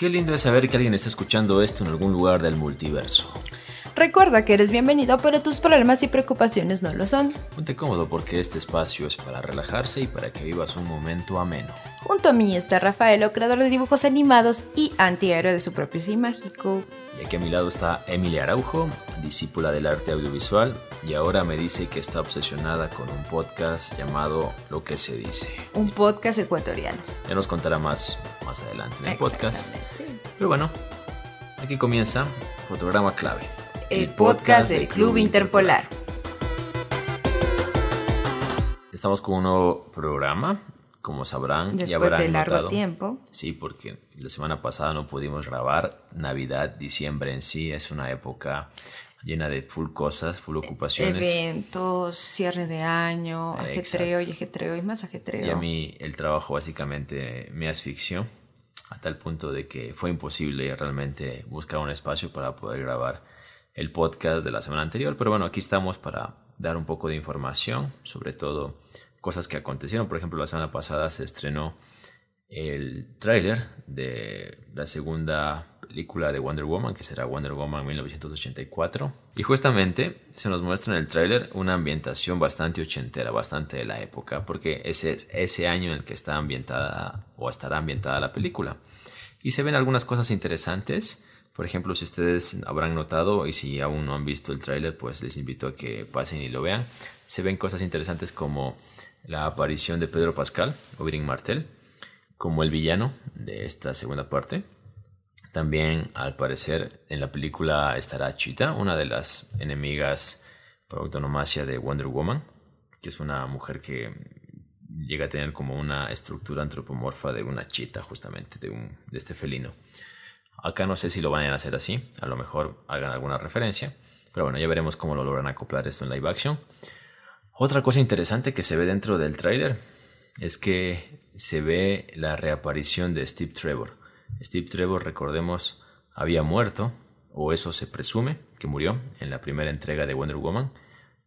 Qué lindo es saber que alguien está escuchando esto en algún lugar del multiverso. Recuerda que eres bienvenido, pero tus problemas y preocupaciones no lo son. Ponte cómodo porque este espacio es para relajarse y para que vivas un momento ameno. Junto a mí está Rafaelo, creador de dibujos animados y antihéroe de su propio sí mágico. Y aquí a mi lado está Emilia Araujo, discípula del arte audiovisual, y ahora me dice que está obsesionada con un podcast llamado Lo que se dice. Un podcast ecuatoriano. Ya nos contará más más adelante en el podcast. Pero bueno, aquí comienza Fotograma Clave. El, podcast del Club Interpolar. Estamos con un nuevo programa, como sabrán. Después ya de largo tiempo. Sí, porque la semana pasada no pudimos grabar. Navidad, diciembre en sí es una época llena de full cosas, full ocupaciones. Eventos, cierre de año, ajetreo y ajetreo y más ajetreo. Y a mí el trabajo básicamente me asfixió a tal punto de que fue imposible realmente buscar un espacio para poder grabar el podcast de la semana anterior. Pero bueno, aquí estamos para dar un poco de información, sobre todo cosas que acontecieron. Por ejemplo, la semana pasada se estrenó el tráiler de la segunda película de Wonder Woman, que será Wonder Woman 1984. Y justamente se nos muestra en el tráiler una ambientación bastante ochentera, bastante de la época, porque ese es ese año en el que está ambientada o estará ambientada la película. Y se ven algunas cosas interesantes. Por ejemplo, si ustedes habrán notado y si aún no han visto el tráiler, pues les invito a que pasen y lo vean. Se ven cosas interesantes como la aparición de Pedro Pascal, Oberyn Martel, como el villano de esta segunda parte. También, al parecer, en la película estará Cheetah, una de las enemigas por autonomacia de Wonder Woman, que es una mujer que llega a tener como una estructura antropomorfa de una chita, justamente, de, un, de este felino. Acá no sé si lo van a hacer así, a lo mejor hagan alguna referencia, pero bueno, ya veremos cómo lo logran acoplar esto en live action. Otra cosa interesante que se ve dentro del tráiler es que se ve la reaparición de Steve Trevor. Steve Trevor, recordemos, había muerto, o eso se presume que murió en la primera entrega de Wonder Woman,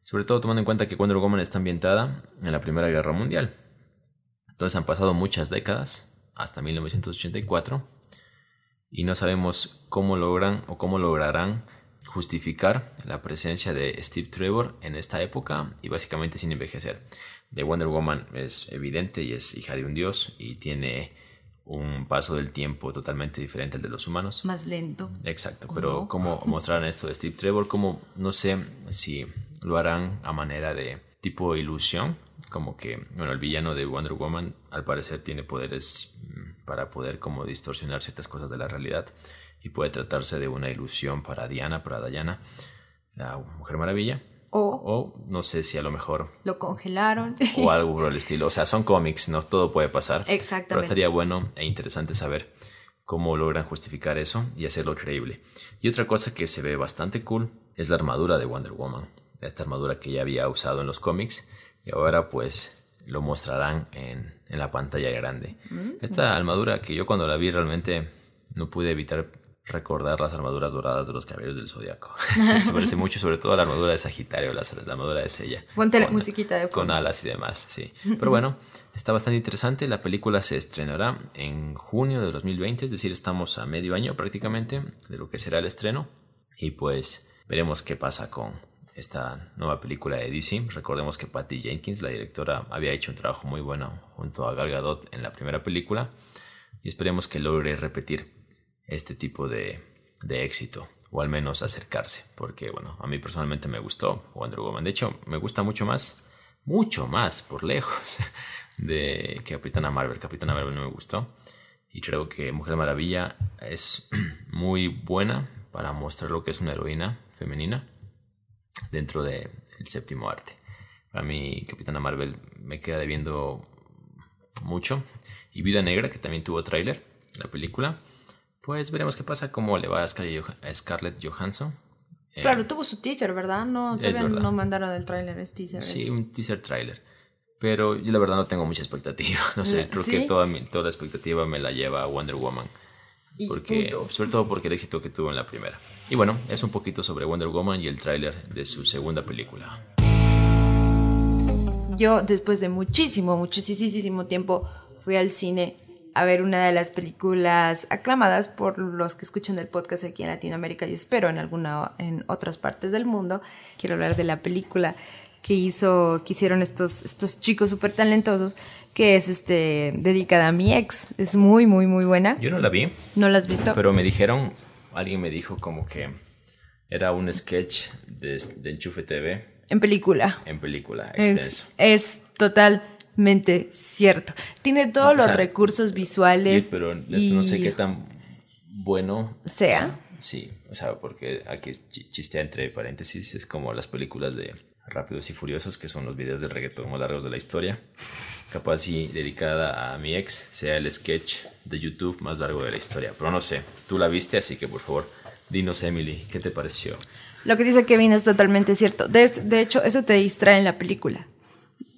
sobre todo tomando en cuenta que Wonder Woman está ambientada en la Primera Guerra Mundial. Entonces han pasado muchas décadas, hasta 1984, y no sabemos cómo logran o cómo lograrán justificar la presencia de Steve Trevor en esta época y básicamente sin envejecer. De Wonder Woman es evidente y es hija de un dios y tiene un paso del tiempo totalmente diferente al de los humanos. Más lento. Exacto, pero ¿cómo mostrarán esto de Steve Trevor? Como no sé si lo harán a manera de tipo ilusión, como que, bueno, el villano de Wonder Woman al parecer tiene poderes mm, para poder como distorsionar ciertas cosas de la realidad y puede tratarse de una ilusión para Diana, para Diana, la Mujer Maravilla o, no sé si a lo mejor... Lo congelaron. O algo por el estilo. O sea, son cómics, no todo puede pasar. Exactamente. Pero estaría bueno e interesante saber cómo logran justificar eso y hacerlo creíble. Y otra cosa que se ve bastante cool es la armadura de Wonder Woman. Esta armadura que ya había usado en los cómics y ahora pues lo mostrarán en, en la pantalla grande. Mm. Esta armadura que yo cuando la vi realmente no pude evitar recordar las armaduras doradas de los caballeros del zodiaco. Se parece mucho, sobre todo a la armadura de Sagitario, la, armadura de Sella. Ponte la musiquita de Con alas y demás, sí. Pero bueno, está bastante interesante. La película se estrenará en junio de 2020, es decir, estamos a medio año prácticamente de lo que será el estreno. Y pues veremos qué pasa con esta nueva película de DC. Recordemos que Patty Jenkins, la directora, había hecho un trabajo muy bueno junto a Gal Gadot en la primera película. Y esperemos que logre repetir este tipo de, de éxito o al menos acercarse, porque bueno, a mí personalmente me gustó Wonder Woman. De hecho, me gusta mucho más, mucho más por lejos de que Capitana Marvel. Capitana Marvel no me gustó y creo que Mujer Maravilla es muy buena para mostrar lo que es una heroína femenina dentro del séptimo arte. Para mí, Capitana Marvel me queda debiendo mucho. Y Vida Negra, que también tuvo tráiler, la película, pues veremos qué pasa, cómo le va a Scarlett Johansson. Claro, eh, tuvo su teaser, ¿verdad? No, todavía no mandaron el tráiler, es teaser. Sí, un teaser tráiler. Pero yo la verdad no tengo mucha expectativa. No sé, creo que toda, mi, toda la expectativa me la lleva a Wonder Woman. Porque, sobre todo porque el éxito que tuvo en la primera. Y bueno, es un poquito sobre Wonder Woman y el tráiler de su segunda película. Yo después de muchísimo, muchísimo tiempo fui al cine a ver una de las películas aclamadas por los que escuchan el podcast aquí en Latinoamérica y espero en alguna en otras partes del mundo. Quiero hablar de la película que hizo, que hicieron estos, estos chicos súper talentosos, que es este dedicada a mi ex. Es muy, muy, muy buena. Yo no la vi. ¿No la has visto? Pero me dijeron, alguien me dijo como que era un sketch de, de Enchufe TV. En película. En película, extenso. Es, es totalmente cierto. Tiene todos los recursos visuales. Sí, pero no sé qué tan bueno sea. Sí, o sea, porque aquí chiste entre paréntesis, es como las películas de Rápidos y Furiosos, que son los videos de reggaetón más largos de la historia. Capaz y dedicada a mi ex, sea el sketch de YouTube más largo de la historia. Pero no sé, tú la viste, así que por favor, dinos Emily, ¿qué te pareció? Lo que dice Kevin es totalmente cierto. De, de hecho, eso te distrae en la película.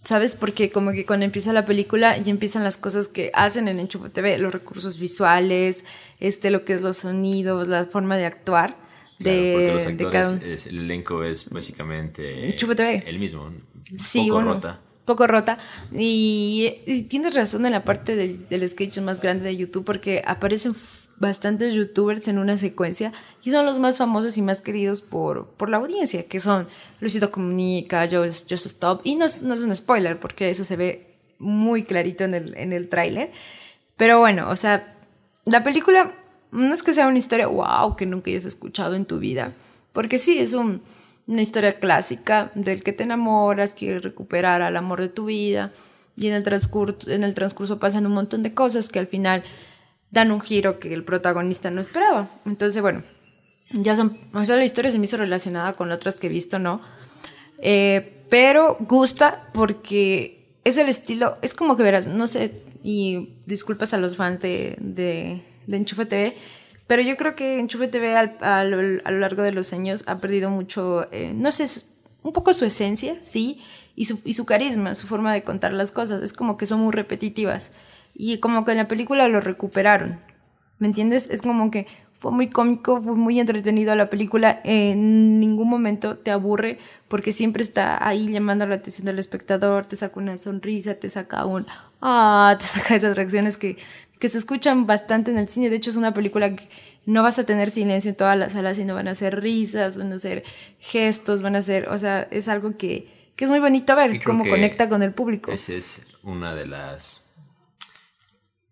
¿Sabes? Porque como que cuando empieza la película ya empiezan las cosas que hacen en Enchufe TV, los recursos visuales, este, lo que es los sonidos, la forma de actuar. de, porque los actores, el elenco es básicamente TV. el mismo. Sí, poco rota. Poco rota. Y, tienes razón en la parte del, del sketch más grande de YouTube porque aparecen bastantes youtubers en una secuencia y son los más famosos y más queridos por, por la audiencia, que son Luisito Comunica, Just, Just Stop, y no no es un spoiler porque eso se ve muy clarito en el, en el tráiler, pero bueno, o sea, la película no es que sea una historia wow que nunca hayas escuchado en tu vida, porque sí, es un, una historia clásica del que te enamoras, quieres recuperar al amor de tu vida, y en el transcurso, en el transcurso pasan un montón de cosas que al final dan un giro que el protagonista no esperaba. Entonces, bueno, ya son, o sea, la historia se me hizo relacionada con otras que he visto, ¿no? Eh, pero gusta porque es el estilo, es como que verás, no sé, y disculpas a los fans de, de, de Enchufe TV, pero yo creo que Enchufe TV a lo largo de los años ha perdido mucho, eh, no sé, un poco su esencia, sí, y su, y su carisma, su forma de contar las cosas. Es como que son muy repetitivas. Y como que en la película lo recuperaron. ¿Me entiendes? Es como que fue muy cómico, fue muy entretenido la película. En ningún momento te aburre porque siempre está ahí llamando la atención del espectador, te saca una sonrisa, te saca un... Ah, te saca esas reacciones que, que se escuchan bastante en el cine. De hecho, es una película que no vas a tener silencio en todas las salas, sino van a ser risas, van a ser gestos, van a ser... O sea, es algo que, que es muy bonito ver cómo conecta con el público. Esa es una de las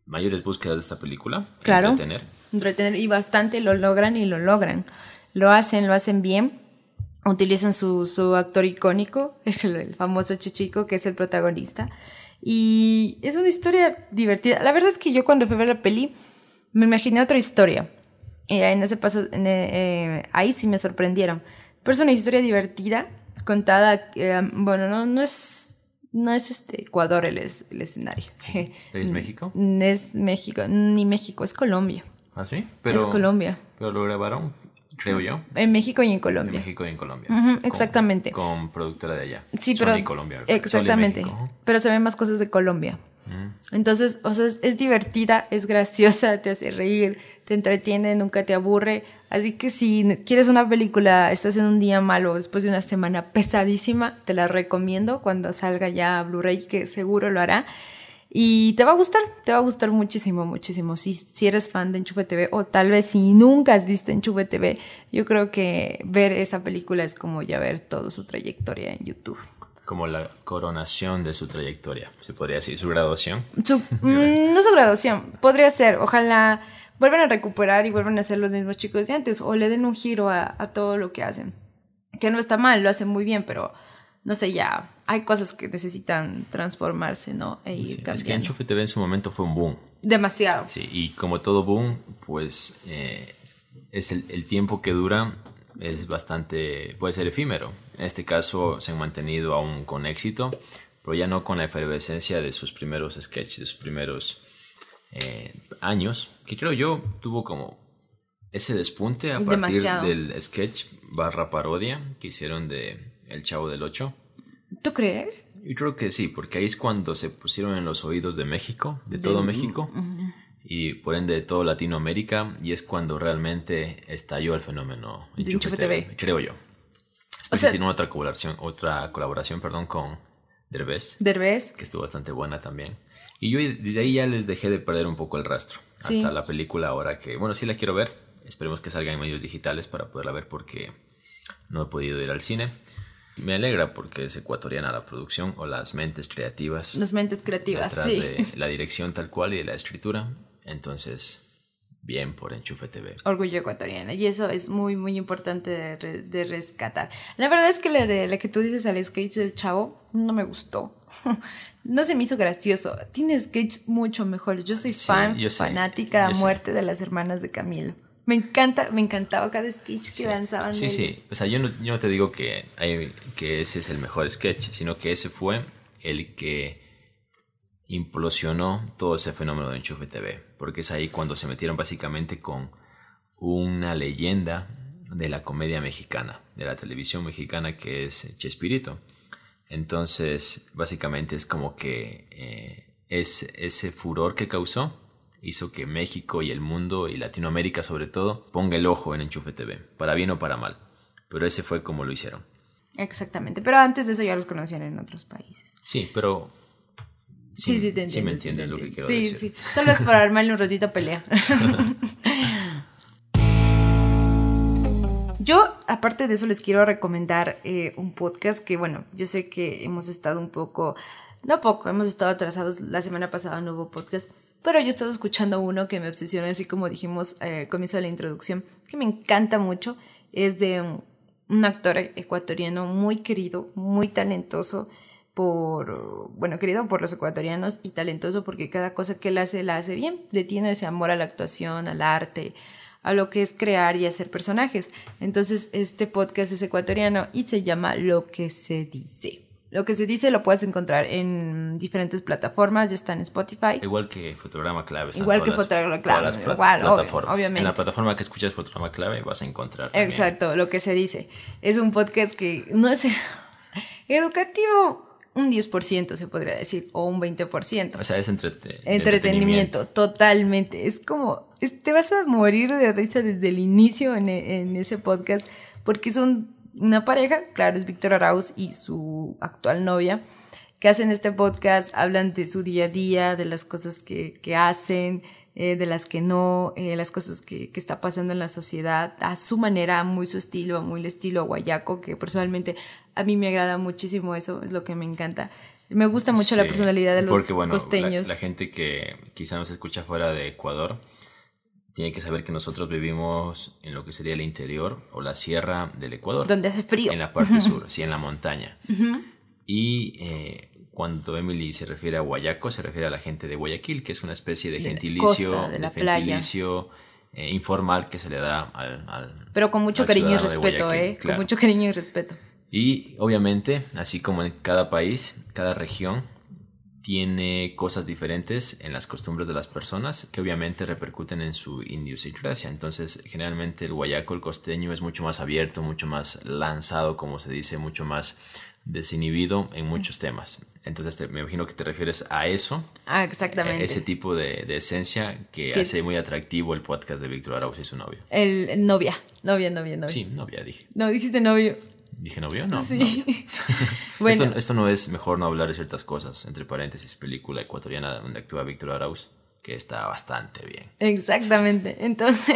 mayores búsquedas de esta película. Claro. Entretener. Entretener y bastante lo logran y lo logran. Lo hacen, lo hacen bien. Utilizan su, su actor icónico, el, famoso Chichico, que es el protagonista. Y es una historia divertida. La verdad es que yo cuando fui a ver la peli me imaginé otra historia. Y en ese paso, eh, ahí sí me sorprendieron. Pero es una historia divertida, contada, eh, bueno, no, no es no es este Ecuador el, es, el escenario. ¿Es México? Es México, ni México, es Colombia. ¿Ah, sí? Pero, es Colombia. Pero lo grabaron, creo yo. En México y en Colombia. En México y en Colombia. exactamente. Con, productora de allá. Sí, pero. Colombia. Exactamente. Pero se ven más cosas de Colombia. Entonces, o sea, es, divertida, es graciosa, te hace reír, te entretiene, nunca te aburre. Así que si quieres una película, estás en un día malo después de una semana pesadísima, te la recomiendo cuando salga ya Blu-ray, que seguro lo hará. Y te va a gustar, te va a gustar muchísimo, muchísimo. Si, si eres fan de Enchufe TV o tal vez si nunca has visto Enchufe TV, yo creo que ver esa película es como ya ver toda su trayectoria en YouTube como la coronación de su trayectoria, se podría decir, su graduación. Mm, no su graduación, podría ser, ojalá vuelvan a recuperar y vuelvan a ser los mismos chicos de antes o le den un giro a, todo lo que hacen. Que no está mal, lo hacen muy bien, pero no sé, ya hay cosas que necesitan transformarse, ¿no? E ir es que Enchufe TV en su momento fue un boom. Demasiado. Sí, y como todo boom, pues eh, es el, el tiempo que dura es bastante, puede ser efímero. En este caso se han mantenido aún con éxito, pero ya no con la efervescencia de sus primeros sketches, de sus primeros eh, años, que creo yo tuvo como ese despunte a partir del sketch barra parodia que hicieron de El Chavo del Ocho. ¿Tú crees? Yo creo que sí, porque ahí es cuando se pusieron en los oídos de México, de todo México y por ende de toda Latinoamérica y es cuando realmente estalló el fenómeno en TV, creo yo. O sea, otra colaboración, otra colaboración, perdón, con Derbez. Derbez. Que estuvo bastante buena también. Y yo desde ahí ya les dejé de perder un poco el rastro. Sí. Hasta la película ahora que, bueno, sí la quiero ver. Esperemos que salga en medios digitales para poderla ver porque no he podido ir al cine. Me alegra porque es ecuatoriana la producción o las mentes creativas Las mentes creativas, detrás sí. de la dirección tal cual y de la escritura. Entonces, bien por Enchufe TV. Orgullo ecuatoriano. Y eso es muy, muy importante de, re- de rescatar. La verdad es que la de la que tú dices al sketch del chavo no me gustó. no se me hizo gracioso. Tiene sketches mucho mejores. Yo soy Sí, fan, yo fanática a sé. muerte de las hermanas de Camilo. Me encanta, me encantaba cada sketch que lanzaban. Sí, de sí. ellas. O sea, yo no, yo no te digo que, hay- que ese es el mejor sketch, sino que ese fue el que implosionó todo ese fenómeno de Enchufe TV. Porque es ahí cuando se metieron básicamente con una leyenda de la comedia mexicana, de la televisión mexicana que es Chespirito. Entonces, básicamente es como que eh, es, ese furor que causó hizo que México y el mundo y Latinoamérica sobre todo ponga el ojo en Enchufe TV, para bien o para mal. Pero ese fue como lo hicieron. Exactamente. Pero antes de eso ya los conocían en otros países. Sí, pero... Sí, sí, te entiendo. Sí me sí entiendes lo que quiero sí, decir. Sí, Solo es para armarle un ratito a pelea. Yo, aparte de eso, les quiero recomendar eh, un podcast que, bueno, yo sé que hemos estado un poco, no poco, hemos estado atrasados. La semana pasada no hubo podcast, pero yo he estado escuchando uno que me obsesiona, así como dijimos eh, al comienzo de la introducción, que me encanta mucho. Es de un, un actor ecuatoriano muy querido, muy talentoso por, bueno, querido por los ecuatorianos y talentoso porque cada cosa que él hace, la hace bien. Le tiene ese amor a la actuación, al arte, a lo que es crear y hacer personajes. Entonces, este podcast es ecuatoriano y se llama Lo que se dice. Lo que se dice lo puedes encontrar en diferentes plataformas, ya está en Spotify. Igual que Fotograma Clave. Igual que las- Fotograma todas Clave, las pla- igual, plataformas. obviamente. En la plataforma que escuchas Fotograma Clave vas a encontrar. también. Exacto, lo que se dice. Es un podcast que no es educativo, un 10% se podría decir, o un 20%. O sea, es entrete- Entretenimiento, totalmente. Es como, es- te vas a morir de risa desde el inicio en, e- en ese podcast, porque son una pareja, claro, es Víctor Arauz y su actual novia, que hacen este podcast, hablan de su día a día, de las cosas que, que hacen, eh, de las que no, eh, las cosas que, que está pasando en la sociedad, a su manera, muy su estilo, muy el estilo guayaco, que personalmente a mí me agrada muchísimo eso, es lo que me encanta. Me gusta mucho la personalidad de los porque, bueno, la- costeños. La, gente que quizá nos escucha fuera de Ecuador tiene que saber que nosotros vivimos en lo que sería el interior o la sierra del Ecuador. donde hace frío. En la parte sur, sí, en la montaña. Y eh, cuando Emily se refiere a Guayaco, se refiere a la gente de Guayaquil, que es una especie de De la gentilicio, costa, de la gentilicio eh, informal que se le da al, al- Pero con mucho cariño y respeto, ¿eh? claro. Con mucho cariño y respeto. Y obviamente, así como en cada país, cada región tiene cosas diferentes en las costumbres de las personas que obviamente repercuten en su idiosincrasia. Entonces, generalmente el guayaco, el costeño, es mucho más abierto, mucho más lanzado, como se dice, mucho más desinhibido en muchos temas. Entonces, te- me imagino que te refieres a eso, Ah, exactamente. ese tipo de, de esencia que Que- hace muy atractivo el podcast de Víctor Arauz y su novio. El el novia, novia, novia, novia. Sí, novia, dije. No, dijiste novio. ¿Dije novio? No. sí. no. bueno, Esto, esto no es mejor no hablar de ciertas cosas, entre paréntesis, película ecuatoriana donde actúa Víctor Arauz, que está bastante bien. exactamente. Entonces,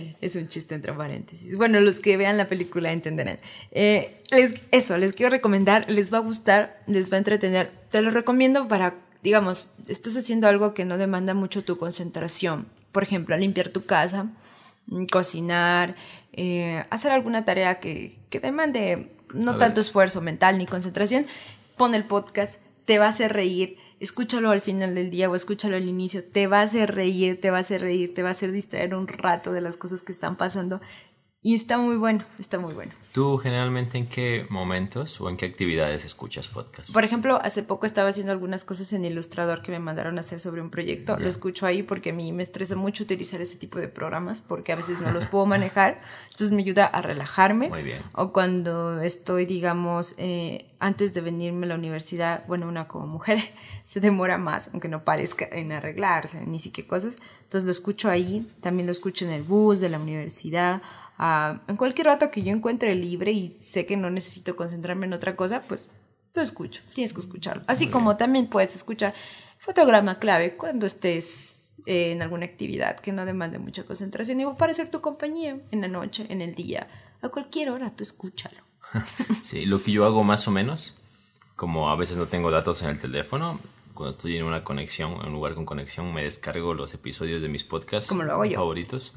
es un chiste entre paréntesis. Bueno, los que vean la película entenderán. Eh, les, eso, les quiero recomendar, les va a gustar, les va a entretener. Te lo recomiendo para, digamos, estás haciendo algo que no demanda mucho tu concentración. Por ejemplo, limpiar tu casa, mm, cocinar, eh, hacer alguna tarea que, que demande no tanto esfuerzo mental ni concentración. Pon el podcast, te va a hacer reír. Escúchalo al final del día o escúchalo al inicio. Te va a hacer reír, te va a hacer reír, te va a hacer distraer un rato de las cosas que están pasando. Y está muy bueno, está muy bueno. ¿Tú generalmente en qué momentos o en qué actividades escuchas podcast? Por ejemplo, hace poco estaba haciendo algunas cosas en Ilustrador que me mandaron a hacer sobre un proyecto. Lo escucho ahí porque a mí me estresa mucho utilizar ese tipo de programas porque a veces no los puedo manejar. Entonces me ayuda a relajarme. Muy bien. O cuando estoy, digamos, eh, antes de venirme a la universidad, bueno, una como mujer se demora más, aunque no parezca en arreglarse, ni siquiera cosas. Entonces lo escucho ahí. También lo escucho en el bus de la universidad. En cualquier rato que yo encuentre libre y sé que no necesito concentrarme en otra cosa, pues lo escucho. Tienes que escucharlo. Así como también puedes escuchar fotograma clave cuando estés eh, en alguna actividad que no demande mucha concentración y va para hacer tu compañía en la noche, en el día, a cualquier hora, tú escúchalo. sí, lo que yo hago más o menos, como a veces no tengo datos en el teléfono, cuando estoy en una conexión, en un lugar con conexión, me descargo los episodios de mis podcasts favoritos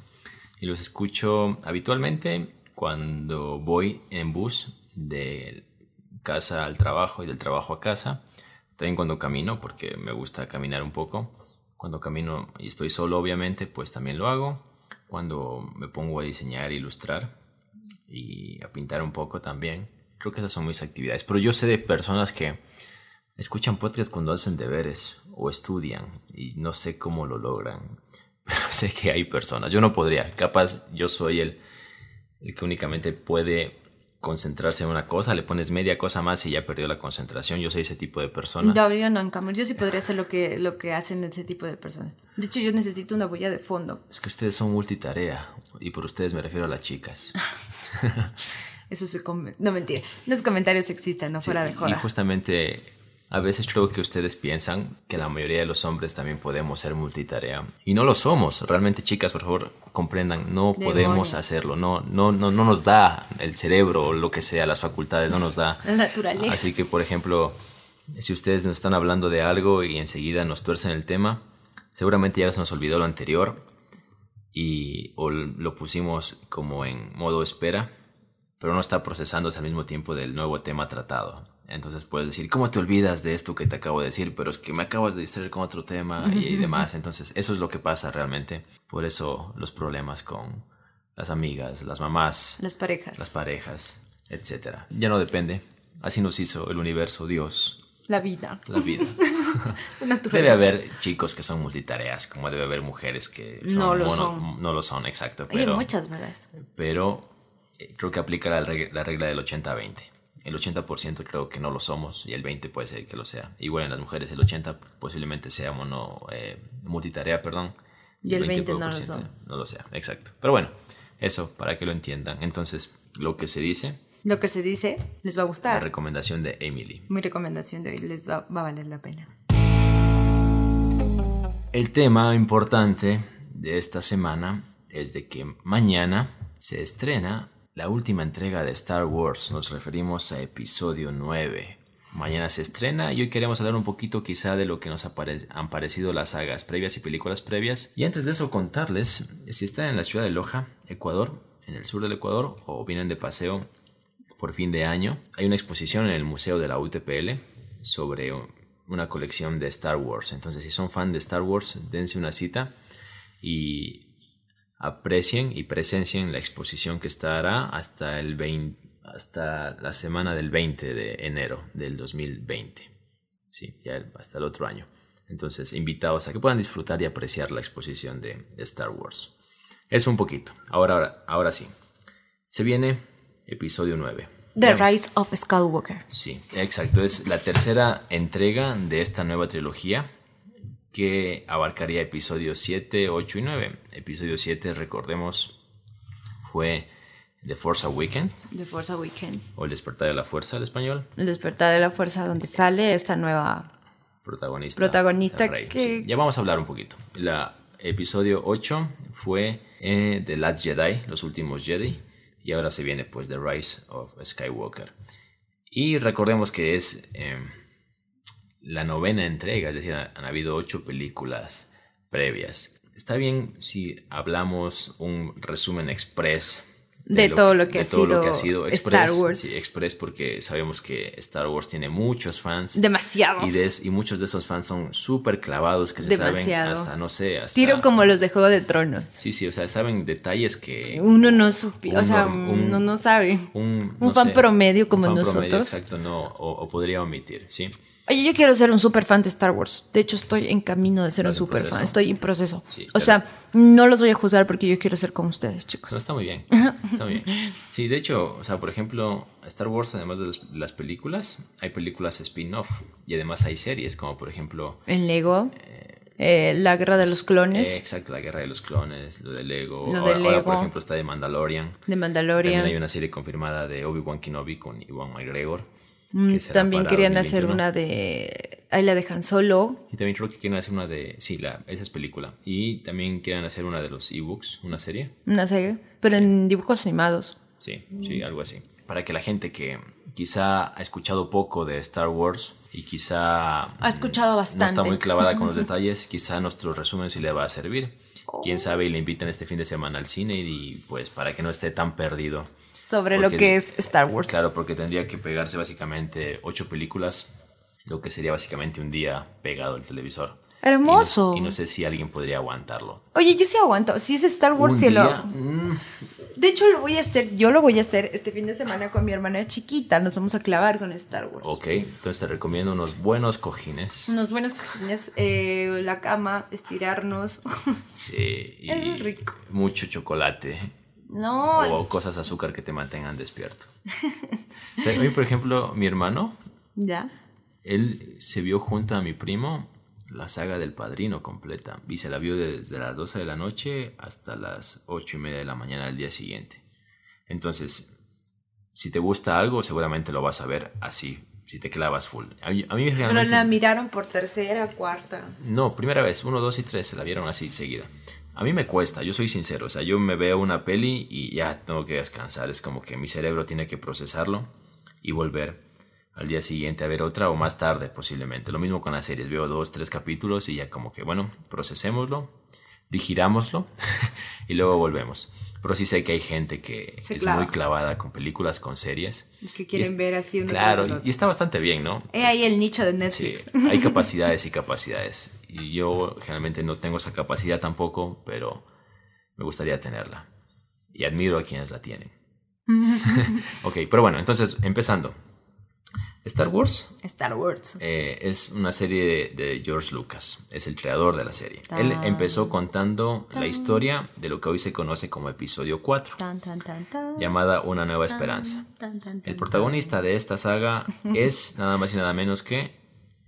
y los escucho habitualmente cuando voy en bus de casa al trabajo y del trabajo a casa. También cuando camino, porque me gusta caminar un poco. Cuando camino y estoy solo, obviamente, pues también lo hago. Cuando me pongo a diseñar, ilustrar y a pintar un poco también. Creo que esas son mis actividades. Pero yo sé de personas que escuchan podcast cuando hacen deberes o estudian y no sé cómo lo logran. Sé que hay personas. Yo no podría. Capaz yo soy el, el que únicamente puede concentrarse en una cosa, le pones media cosa más y ya perdió la concentración. Yo soy ese tipo de persona. No, yo no, en cambio, yo sí podría hacer lo que, lo que hacen ese tipo de personas. De hecho, yo necesito una huella de fondo. Es que ustedes son multitarea y por ustedes me refiero a las chicas. Eso se... No, mentira. Los comentarios existen, no fuera de joda. Y justamente a veces creo que ustedes piensan que la mayoría de los hombres también podemos ser multitarea. Y no lo somos. Realmente, chicas, por favor, comprendan, no podemos hacerlo. No, no, no, no nos da el cerebro o lo que sea, las facultades, no nos da. La naturaleza. Así que, por ejemplo, si ustedes nos están hablando de algo y enseguida nos tuercen el tema, seguramente ya se nos olvidó lo anterior y o lo pusimos como en modo espera, pero no está procesándose al mismo tiempo del nuevo tema tratado. Entonces puedes decir, ¿cómo te olvidas de esto que te acabo de decir? Pero es que me acabas de distraer con otro tema y, demás. Entonces eso es lo que pasa realmente. Por eso los problemas con las amigas, las mamás, las parejas, las parejas, etc. Ya no depende. Así nos hizo el universo, Dios. La vida. La vida. debe haber chicos que son multitareas, como debe haber mujeres que no lo son. No lo son, exacto. Pero, Hay muchas, ¿verdad? Pero eh, creo que aplica la la regla del 80-20 el 80% creo que no lo somos y el 20% puede ser que lo sea. Igual en las mujeres el 80% posiblemente sea mono, eh, multitarea, perdón. Y el 20%, no lo son. No lo sea, exacto. Pero bueno, eso para que lo entiendan. Entonces, lo que se dice... Lo que se dice les va a gustar. La recomendación de Emily. Mi recomendación de hoy les va, va a valer la pena. El tema importante de esta semana es de que mañana se estrena la última entrega de Star Wars, nos referimos a episodio 9. Mañana se estrena y hoy queremos hablar un poquito quizá de lo que nos han parecido las sagas previas y películas previas. Y antes de eso contarles, si están en la ciudad de Loja, Ecuador, en el sur del Ecuador, o vienen de paseo por fin de año, hay una exposición en el Museo de la UTPL sobre una colección de Star Wars. Entonces si son fan de Star Wars, dense una cita y aprecien y presencien la exposición que estará hasta, el 20, hasta la semana del 20 de enero del 2020. Sí, ya hasta el otro año. Entonces, invitados a que puedan disfrutar y apreciar la exposición de, Star Wars. Es un poquito. Ahora, ahora, ahora sí. Se viene episodio 9. The Rise of Skywalker. Sí, exacto. Es la tercera entrega de esta nueva trilogía que abarcaría episodios 7, 8 y 9. Episodio 7, recordemos, fue The Force Awakens. The Force Awakens. O El Despertar de la Fuerza al español. El Despertar de la Fuerza, donde sale esta nueva protagonista. Protagonista que... ya vamos a hablar un poquito. El episodio 8 fue eh, The Last Jedi, Los Últimos Jedi. Y ahora se viene pues The Rise of Skywalker. Y recordemos que es... Eh, la novena entrega, es decir, han, habido ocho películas previas. Está bien si hablamos un resumen express de, todo, lo que, ha sido Star Wars. Sí, Express porque sabemos que Star Wars tiene muchos fans. Demasiados. Y, y muchos de esos fans son súper clavados que se saben hasta, no sé, hasta... Tiro como los de Juego de Tronos. Sí, sí, o sea, saben detalles que... Uno no supi, o sea, uno no sabe. Un, fan promedio como nosotros. exacto, no, o, o podría omitir, ¿sí? Oye, yo quiero ser un super fan de Star Wars. De hecho, estoy en camino de ser un super fan. Estoy en proceso. o sea, no los voy a juzgar porque yo quiero ser como ustedes, chicos. No, está muy bien. Está muy bien. Sí, de hecho, o sea, por ejemplo, Star Wars, además de las, películas, hay películas spin-off y además hay series, como por ejemplo. En Lego. Eh, la guerra de los clones. Eh, exacto, la guerra de los clones, lo de Lego. Lo de Lego. por ejemplo, está de Mandalorian. De Mandalorian. También hay una serie confirmada de Obi-Wan Kenobi con Iwan McGregor. Mm, También querían hacer 2021. una de. Ahí la dejan solo. Y también creo que quieren hacer una de. Sí, la, esa es película. Y también quieren hacer una de los ebooks, una serie. Una serie. Pero en dibujos animados. Sí, sí, algo así. Para que la gente que quizá ha escuchado poco de Star Wars y quizá Ha escuchado no está bastante. muy clavada con los detalles, quizá nuestro resumen sí le va a servir. Quién sabe y le invitan este fin de semana al cine y pues para que no esté tan perdido. Sobre lo Porque- que es Star Wars. Claro, porque tendría que pegarse básicamente ocho películas, lo que sería básicamente un día pegado al televisor. Hermoso. Y no, y no sé si alguien podría aguantarlo. Oye, yo sí aguanto. Si es Star Wars, sí lo- mm, De hecho, lo voy a hacer. Yo lo voy a hacer este fin de semana con mi hermana chiquita. Nos vamos a clavar con Star Wars. ok, entonces te recomiendo unos buenos cojines. Unos buenos cojines, eh, la cama, estirarnos. Sí, y Eso es rico. mucho chocolate no. o cosas azúcar que te mantengan despierto. O sea, hoy, por ejemplo, mi hermano, Ya. él se vio junto a mi primo la saga del padrino completa y se la vio desde las 12 de la noche hasta las 8 y media de la mañana del día siguiente. Entonces, si te gusta algo, seguramente lo vas a ver así, si te clavas full. A mí, a mí Pero realmente... la miraron por tercera, cuarta. No, primera vez, uno, dos y tres se la vieron así seguida. A mí me cuesta, yo soy sincero, o sea, yo me veo una peli y ya tengo que descansar, es como que mi cerebro tiene que procesarlo y volver al día siguiente a ver otra o más tarde posiblemente. Lo mismo con las series, veo dos, tres capítulos y ya como que, bueno, procesémoslo, digirámoslo y luego volvemos. Pero sí sé que hay gente que Se es clava. muy clavada con películas, con series. Que quieren es- ver así uno Claro, y- está bastante bien, ¿no? He ahí el nicho de Sí, Netflix. hay capacidades y capacidades. Y yo generalmente no tengo esa capacidad tampoco, pero me gustaría tenerla. Y admiro a quienes la tienen. ok, pero bueno, entonces, empezando. Star Wars Star Wars. eh, es una serie de, de George Lucas, es el creador de la serie. Él empezó contando la historia de lo que hoy se conoce como episodio 4, Tan, tan, tan, tan. llamada Una Nueva Esperanza. El protagonista de esta saga es nada más y nada menos que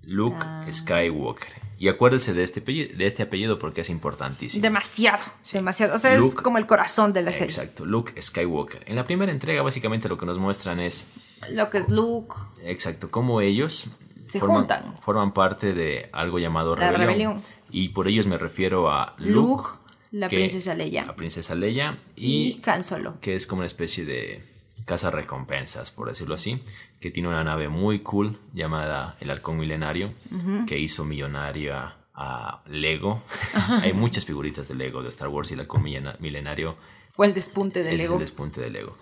Luke Skywalker. Y acuérdese de este, apellido, de este apellido porque es importantísimo. Demasiado, demasiado. O sea, es como el corazón de la serie. Exacto, Luke Skywalker. En la primera entrega básicamente lo que nos muestran es, Lo que es Luke. exacto, cómo ellos Se forman, juntan. forman parte de algo llamado La rebelión. rebelión. Y por ellos me refiero a Luke, Luke, la princesa Leia. La princesa Leia y Y Han Solo. que es como una especie de casa recompensas, por decirlo así, que tiene una nave muy cool llamada el Halcón Milenario, que hizo millonaria a Lego. Hay muchas figuritas de Lego de Star Wars y el Halcón Milena- Milenario Fue el despunte del es ego. el despunte de Lego.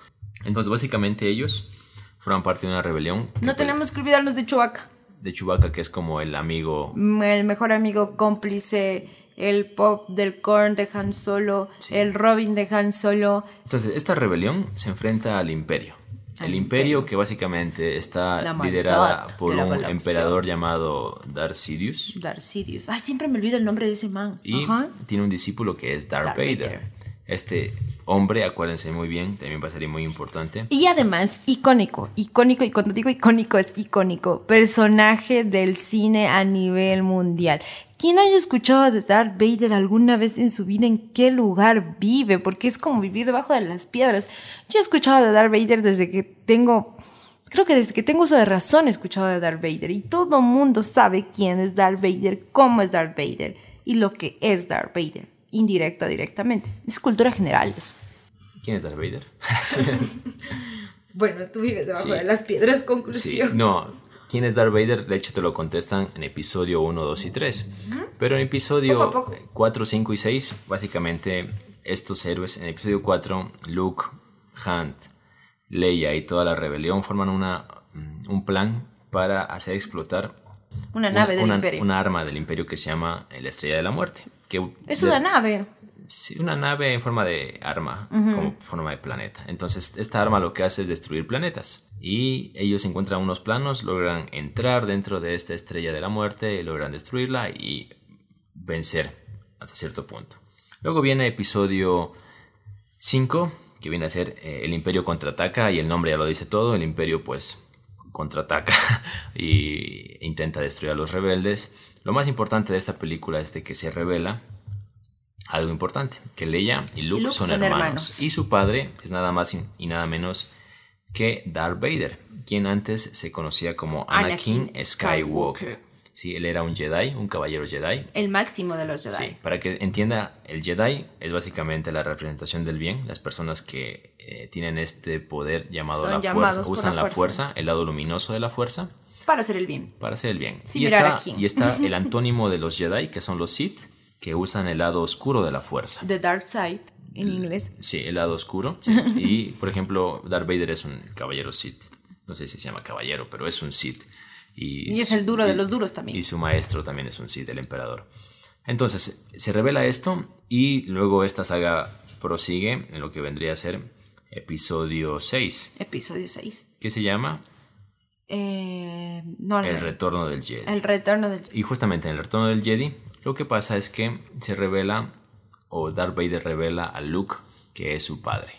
Entonces, básicamente ellos forman parte de una rebelión No fue tenemos que olvidarnos de Chewbacca. de Chewbacca, que es como el amigo El mejor amigo cómplice, el pop del Korn de Han Solo, el Robin de Han Solo. Entonces, esta rebelión se enfrenta al imperio. El imperio que básicamente está liderada por un emperador llamado Darth Sidious Darth Sidious. Ay, siempre me olvido el nombre de ese man. y Ajá. tiene un discípulo que es Darth, Darth Vader. Vader. Este hombre, acuérdense muy bien, también va a ser muy importante. Y además, icónico, icónico, y cuando digo icónico es icónico, personaje del cine a nivel mundial. ¿Quién haya escuchado de Darth Vader alguna vez en su vida en qué lugar vive? Porque es como vivir debajo de las piedras. Yo he escuchado de Darth Vader desde que tengo, creo que desde que tengo uso de razón he escuchado de Darth Vader. Y todo mundo sabe quién es Darth Vader, cómo es Darth Vader y lo que es Darth Vader. Indirecta, directamente. Es cultura general eso. ¿Quién es Darth Vader? Bueno, tú vives debajo Sí. de las piedras, Sí, conclusión. no. ¿Quién es Darth Vader? De hecho, te lo contestan en episodio 1, 2 y 3. Pero en episodio Poco poco. 4, 5 y 6, básicamente estos héroes, en episodio 4, Luke, Hunt, Leia y toda la rebelión forman una, mm, un plan para hacer explotar Una nave del una, imperio. una arma del imperio que se llama la Estrella de la Muerte. Que Es de- una nave. Una nave en forma de arma, como forma de planeta. Entonces, esta arma lo que hace es destruir planetas. Y ellos encuentran unos planos, logran entrar dentro de esta estrella de la muerte, logran destruirla y vencer hasta cierto punto. Luego viene episodio 5, que viene a ser eh, el imperio contraataca, y el nombre ya lo dice todo, el imperio pues contraataca y intenta destruir a los rebeldes. Lo más importante de esta película es de que se revela algo importante, que Leia y Luke, Luke son, son hermanos. hermanos. Y su padre es nada más y nada menos que Darth Vader, quien antes se conocía como Anakin, Anakin Skywalker. Skywalker. Sí, él era un Jedi, un caballero Jedi. El máximo de los Jedi. Sí, para que entienda, el Jedi es básicamente la representación del bien, las personas que eh, tienen este poder llamado Son la fuerza, usan la la fuerza. fuerza, el lado luminoso de la fuerza, Para hacer el bien. para hacer el bien. Y, está, aquí. y está el antónimo de los Jedi, que son los Sith, que usan el lado oscuro de la fuerza. The Dark Side, en inglés. Sí, el lado oscuro. sí. Y, por ejemplo, Darth Vader es un caballero Sith. No sé si se llama caballero, pero es un Sith. Y, Y es el duro de los duros también. Y su maestro también es un Sith, el emperador. Entonces, se revela esto y luego esta saga prosigue en lo que vendría a ser episodio 6, Episodio 6. que se llama Eh, no, El no, Retorno del Jedi. el retorno del... Y justamente en el Retorno del Jedi, lo que pasa es que se revela, o Darth Vader revela a Luke que es su padre.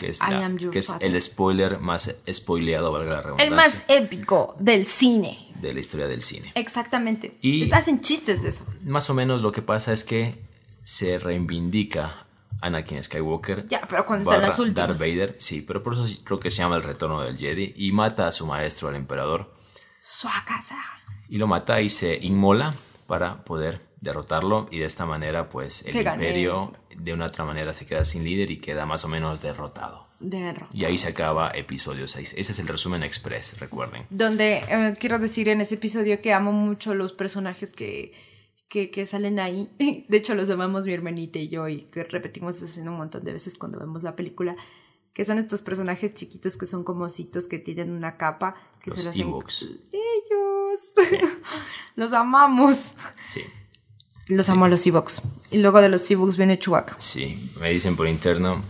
Que es, I la- am your que es el spoiler más spoileado, valga la redundancia, El más épico del cine. de la historia del cine. Exactamente. Y- Les hacen chistes de eso. Más o menos lo que pasa es que se reivindica Anakin Skywalker. Ya, pero cuando están las últimas. Darth Vader, sí, pero por eso creo que se llama el retorno del Jedi y mata a su maestro, al emperador, Su casa. y lo mata y se inmola para poder derrotarlo y de esta manera pues el imperio de una otra manera se queda sin líder y queda más o menos derrotado. De Y ahí se acaba episodio 6. Ese es el resumen express, recuerden. Donde eh, quiero decir en ese episodio que amo mucho los personajes que, que, que salen ahí. De hecho, los amamos mi hermanita y yo y que repetimos esa escena un montón de veces cuando vemos la película. Que son estos personajes chiquitos que son como ositos que tienen una capa que Los se hacen. Ellos. los amamos. Sí. Los amo a los Ewoks. Y luego de los Ewoks viene Chewbacca. Sí, me dicen por interno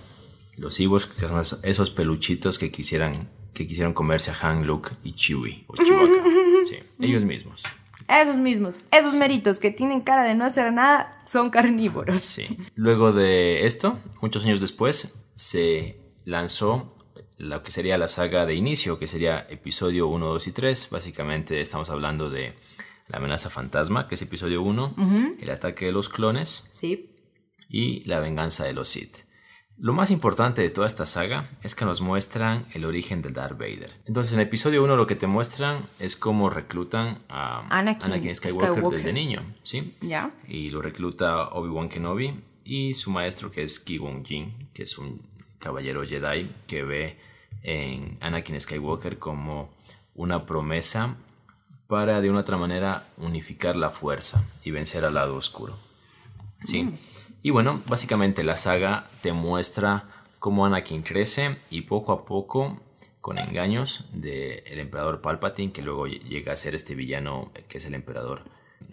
los Ewoks, que son esos- peluchitos que quisieran que quisieron comerse a Han, Luke y Chewie o Chewbacca. Sí, ellos mismos. Esos mismos, esos meritos que tienen cara de no hacer nada, son carnívoros. Sí. Luego de esto, muchos años después, se lanzó lo que sería la saga de inicio, que sería episodio 1, 2 y 3. Básicamente estamos hablando de la amenaza fantasma, que es episodio 1, el ataque de los clones Sí. y la venganza de los Sith. Lo más importante de toda esta saga es que nos muestran el origen de Darth Vader. Entonces, en episodio 1 lo que te muestran es cómo reclutan a Anakin Skywalker, Skywalker. desde niño, ¿sí? ¿Ya? Y lo recluta Obi-Wan Kenobi y su maestro que es Ki-Gon Jinn, que es un caballero Jedi que ve en Anakin Skywalker como una promesa para de una otra manera unificar la fuerza y vencer al lado oscuro. ¿Sí? Y bueno, básicamente la saga te muestra cómo Anakin crece y poco a poco, con engaños del emperador Palpatine, que luego llega a ser este villano que es el emperador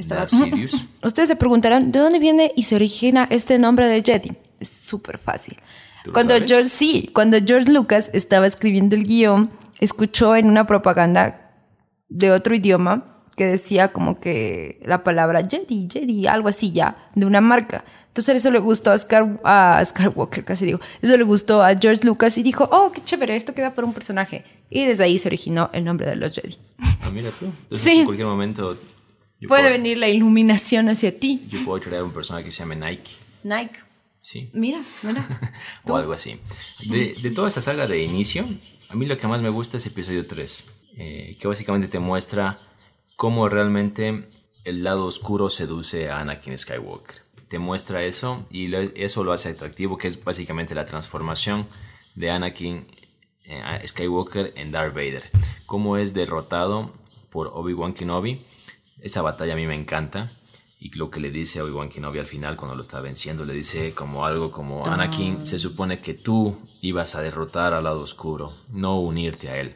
Darth Sidious. Ustedes se preguntarán, ¿de dónde viene y se origina este nombre de Jedi? Es súper fácil. ¿Tú lo Cuando? George, sí, cuando George Lucas estaba escribiendo el guion, escuchó en una propaganda de otro idioma que decía como que la palabra Jedi, Jedi, algo así ya, de una marca. Entonces eso le gustó a, Scar, a Skywalker, casi digo. Eso le gustó a George Lucas y dijo, oh, qué chévere, esto queda por un personaje. Y desde ahí se originó el nombre de los Jedi. Ah, mira tú. Entonces, Sí. en cualquier momento Puede puedo, venir la iluminación hacia ti. yo puedo crear un personaje que se llame Nike. Nike. Sí. Mira, mira. o algo así. De, de toda esta saga de inicio, a mí lo que más me gusta es episodio 3, eh, que básicamente te muestra cómo realmente el lado oscuro seduce a Anakin Skywalker. Te muestra eso y eso lo hace atractivo, que es básicamente la transformación de Anakin eh, Skywalker en Darth Vader. Cómo es derrotado por Obi-Wan Kenobi. Esa batalla a mí me encanta. Y lo que le dice a Obi-Wan Kenobi al final, cuando lo está venciendo, le dice como algo como, Anakin, se supone que tú ibas a derrotar al lado oscuro, no unirte a él.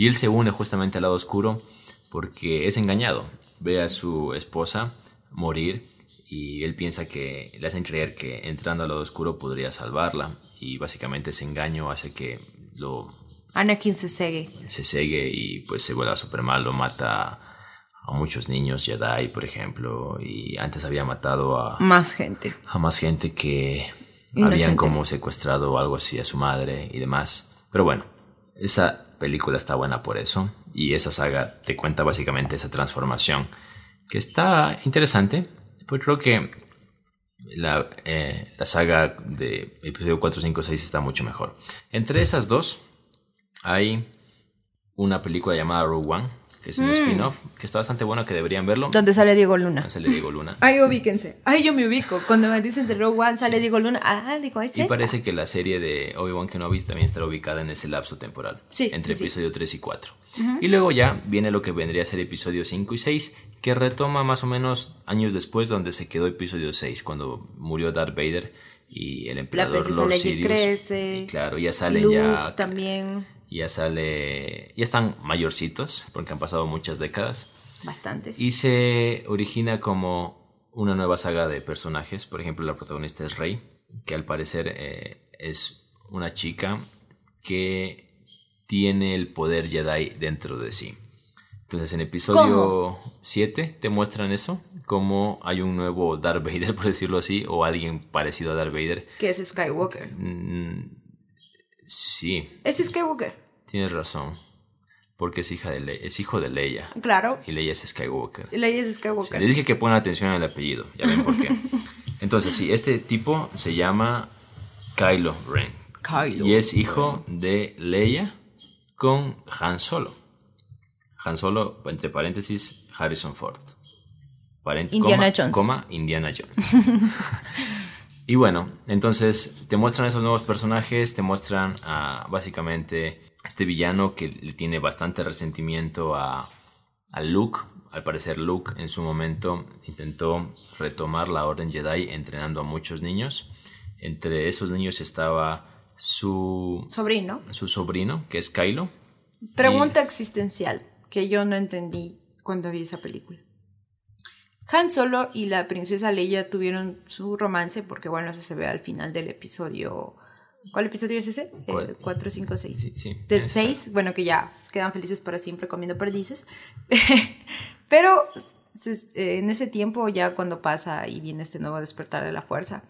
Y él se une justamente al lado oscuro porque es engañado. Ve a su esposa morir y él piensa que le hacen creer que entrando al lado oscuro podría salvarla. Y básicamente ese engaño hace que lo Anakin se segue. se cegue y pues se vuelva super malo, mata a muchos niños Jedi, por ejemplo, y antes había matado a, Más gente. a más gente que Inocente. habían como secuestrado o algo así a su madre y demás. Pero bueno, esa película está buena por eso. Y esa saga te cuenta básicamente esa transformación que está interesante, pues creo que la, eh, la saga de episodio 4, 5, 6 está mucho mejor. Entre esas dos hay una película llamada Rogue One, que es un spin-off, que está bastante bueno, que deberían verlo. Donde sale Diego Luna. Sale Diego Luna. Ahí ubíquense. Ahí yo me ubico. Cuando me dicen de Rogue One sale Diego Luna. Ah, digo, es Y esta. parece que la serie de Obi-Wan Kenobi también estará ubicada en ese lapso temporal. Sí, Entre sí, sí. episodio 3 y 4. Y luego ya viene lo que vendría a ser episodio 5 y 6, que retoma más o menos años después donde se quedó episodio 6, cuando murió Darth Vader y el La emperador princesa Lord Sidious. crece. Y claro, ya salen Luke ya también. Ya sale ya están mayorcitos porque han pasado muchas décadas Bastantes. y se origina como una nueva saga de personajes. Por ejemplo, la protagonista es Rey, que al parecer eh, es una chica que tiene el poder Jedi dentro de sí. Entonces, en episodio 7 te muestran eso, como hay un nuevo Darth Vader, por decirlo así, o alguien parecido a Darth Vader. Que es Skywalker. Mm, sí, Es Skywalker. tienes razón, porque es, hija de Le- es hijo de Leia, Claro. y Leia es Skywalker. Leia es Sí, Skywalker. le dije que pongan atención al apellido, ya ven por qué. Entonces, sí, este tipo se llama Kylo Ren. Kylo Y es hijo de Leia con Han Solo. Han Solo, entre paréntesis, Harrison Ford. Indiana coma, Jones. Coma, Indiana Jones. y bueno, entonces te muestran esos nuevos personajes, te muestran a, básicamente este villano que le tiene bastante resentimiento a, a Luke. Al parecer Luke en su momento intentó retomar la Orden Jedi entrenando a muchos niños. Entre esos niños estaba su, Sobrino. su sobrino, que es Kylo. Pregunta existencial que yo no entendí cuando vi esa película. Han Solo y la princesa Leia tuvieron su romance, porque bueno, eso se ve al final del episodio. ¿Cuál episodio es ese? ¿Cuál? 4, 5, 6. Sí, sí. De Esa. 6, bueno, que ya quedan felices para siempre comiendo perdices. Pero eh, en ese tiempo, ya cuando pasa y viene este nuevo despertar de la fuerza,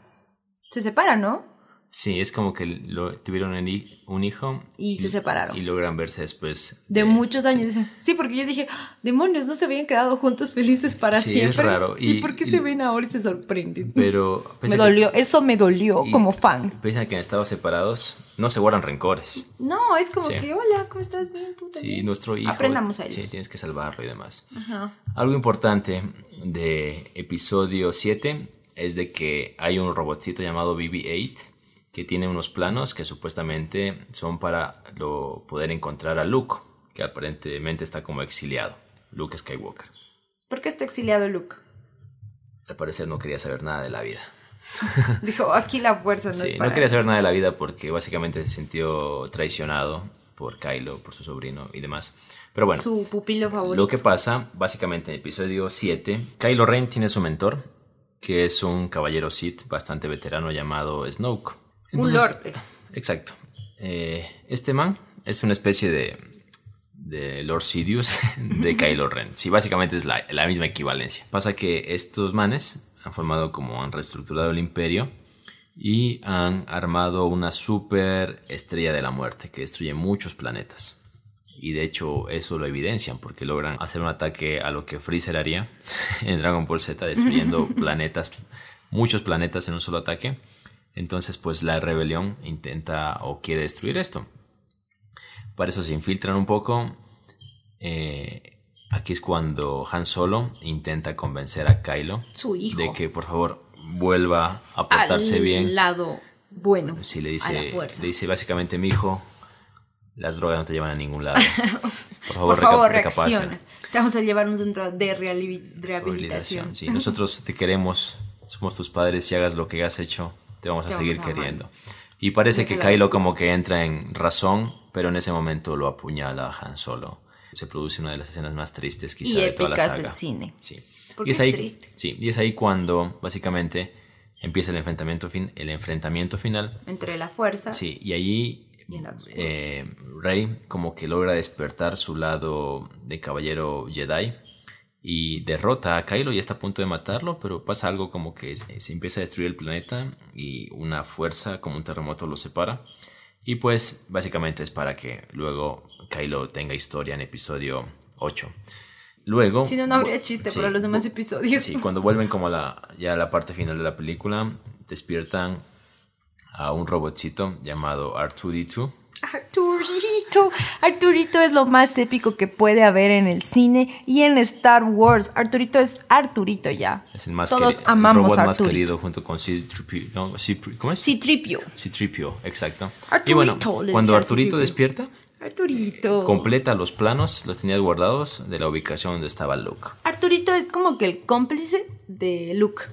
se separan, ¿no? Sí, es como que lo, tuvieron un hi- un hijo. Y se separaron. Y logran verse después. De muchos años. Sí, porque yo dije, "Ah, demonios, no se habían quedado juntos felices para Sí, es siempre. raro. ¿Y, Y- por qué y- se ven ahora y se sorprenden? Pero. me que- dolió, eso me dolió y- como fan. A que han estado separados, no se guardan rencores. No, es como Sí. que, hola, ¿cómo estás? Bien, tú Sí, también?". nuestro hijo. Aprendamos a Sí, ellos. tienes que salvarlo y demás. Ajá. Algo importante de episodio 7 es de que hay un robotcito llamado BB-8 que tiene unos planos que supuestamente son para lo, poder encontrar a Luke, que aparentemente está como exiliado, Luke Skywalker. ¿Por qué está exiliado Luke? Al parecer no quería saber nada de la vida. Dijo, aquí la fuerza no Sí, es para... no quería saber nada de la vida porque básicamente se sintió traicionado por Kylo, por su sobrino y demás. Pero bueno, Su pupilo favorito. Lo que pasa, básicamente en el episodio 7, Kylo Ren tiene su mentor, que es un caballero Sith bastante veterano llamado Snoke. Un lord, pues. Exacto. Eh, este man es una especie de, de Lord Sidious de Kylo Ren. Sí, básicamente es la, la misma equivalencia. Pasa que estos manes han formado como han reestructurado el imperio y han armado una super estrella de la muerte que destruye muchos planetas. Y de hecho eso lo evidencian porque logran hacer un ataque a lo que Freezer haría en Dragon Ball Z, destruyendo planetas, muchos planetas en un solo ataque. Entonces pues la rebelión intenta o quiere destruir esto. Para eso se infiltran un poco. Eh, aquí es cuando Han Solo intenta convencer a Kylo Su hijo. de que por favor vuelva a portarse Al bien. lado bueno. Sí, le a dice, la fuerza. le dice básicamente, mi hijo, las drogas no te llevan a ningún lado. Por favor, Por favor, reacciona. Te vamos a llevar a un centro de rehabilitación. Rehabilitación, Sí, nosotros te queremos, somos tus padres y hagas lo que has hecho, te vamos a seguir vamos a amar. queriendo. Y parece que Kylo como que entra en razón, pero en ese momento lo apuñala Han Solo. Se produce una de las escenas más tristes quizá Y de toda la saga. del cine. Sí. Porque y es, es ahí, triste. sí, y es ahí cuando básicamente empieza el enfrentamiento, fin, el enfrentamiento final Entre la fuerza. Sí, y ahí Y eh, Rey como que logra despertar su lado de caballero Jedi y derrota a Kylo y está a punto de matarlo, pero pasa algo como que se, se empieza a destruir el planeta y una fuerza como un terremoto lo separa. Y pues básicamente es para que luego Kylo tenga historia en episodio 8. Luego... Si no, no habría chiste Sí, para los demás episodios. Sí, cuando vuelven como a la, ya a la parte final de la película, despiertan a un robotcito llamado R2D2. Arturito. Arturito es lo más épico que puede haber en el cine y en Star Wars. Arturito es Arturito ya. Es el más Todos queri- el amamos robot a más Arturito. querido junto con C-3PO. No, ¿Cómo es? Citripio. C-3PO, exacto. Arturito, y bueno, cuando Arturito C-3PO. despierta, Arturito. completa los planos, los tenía guardados de la ubicación donde estaba Luke. Arturito es como que el cómplice de Luke.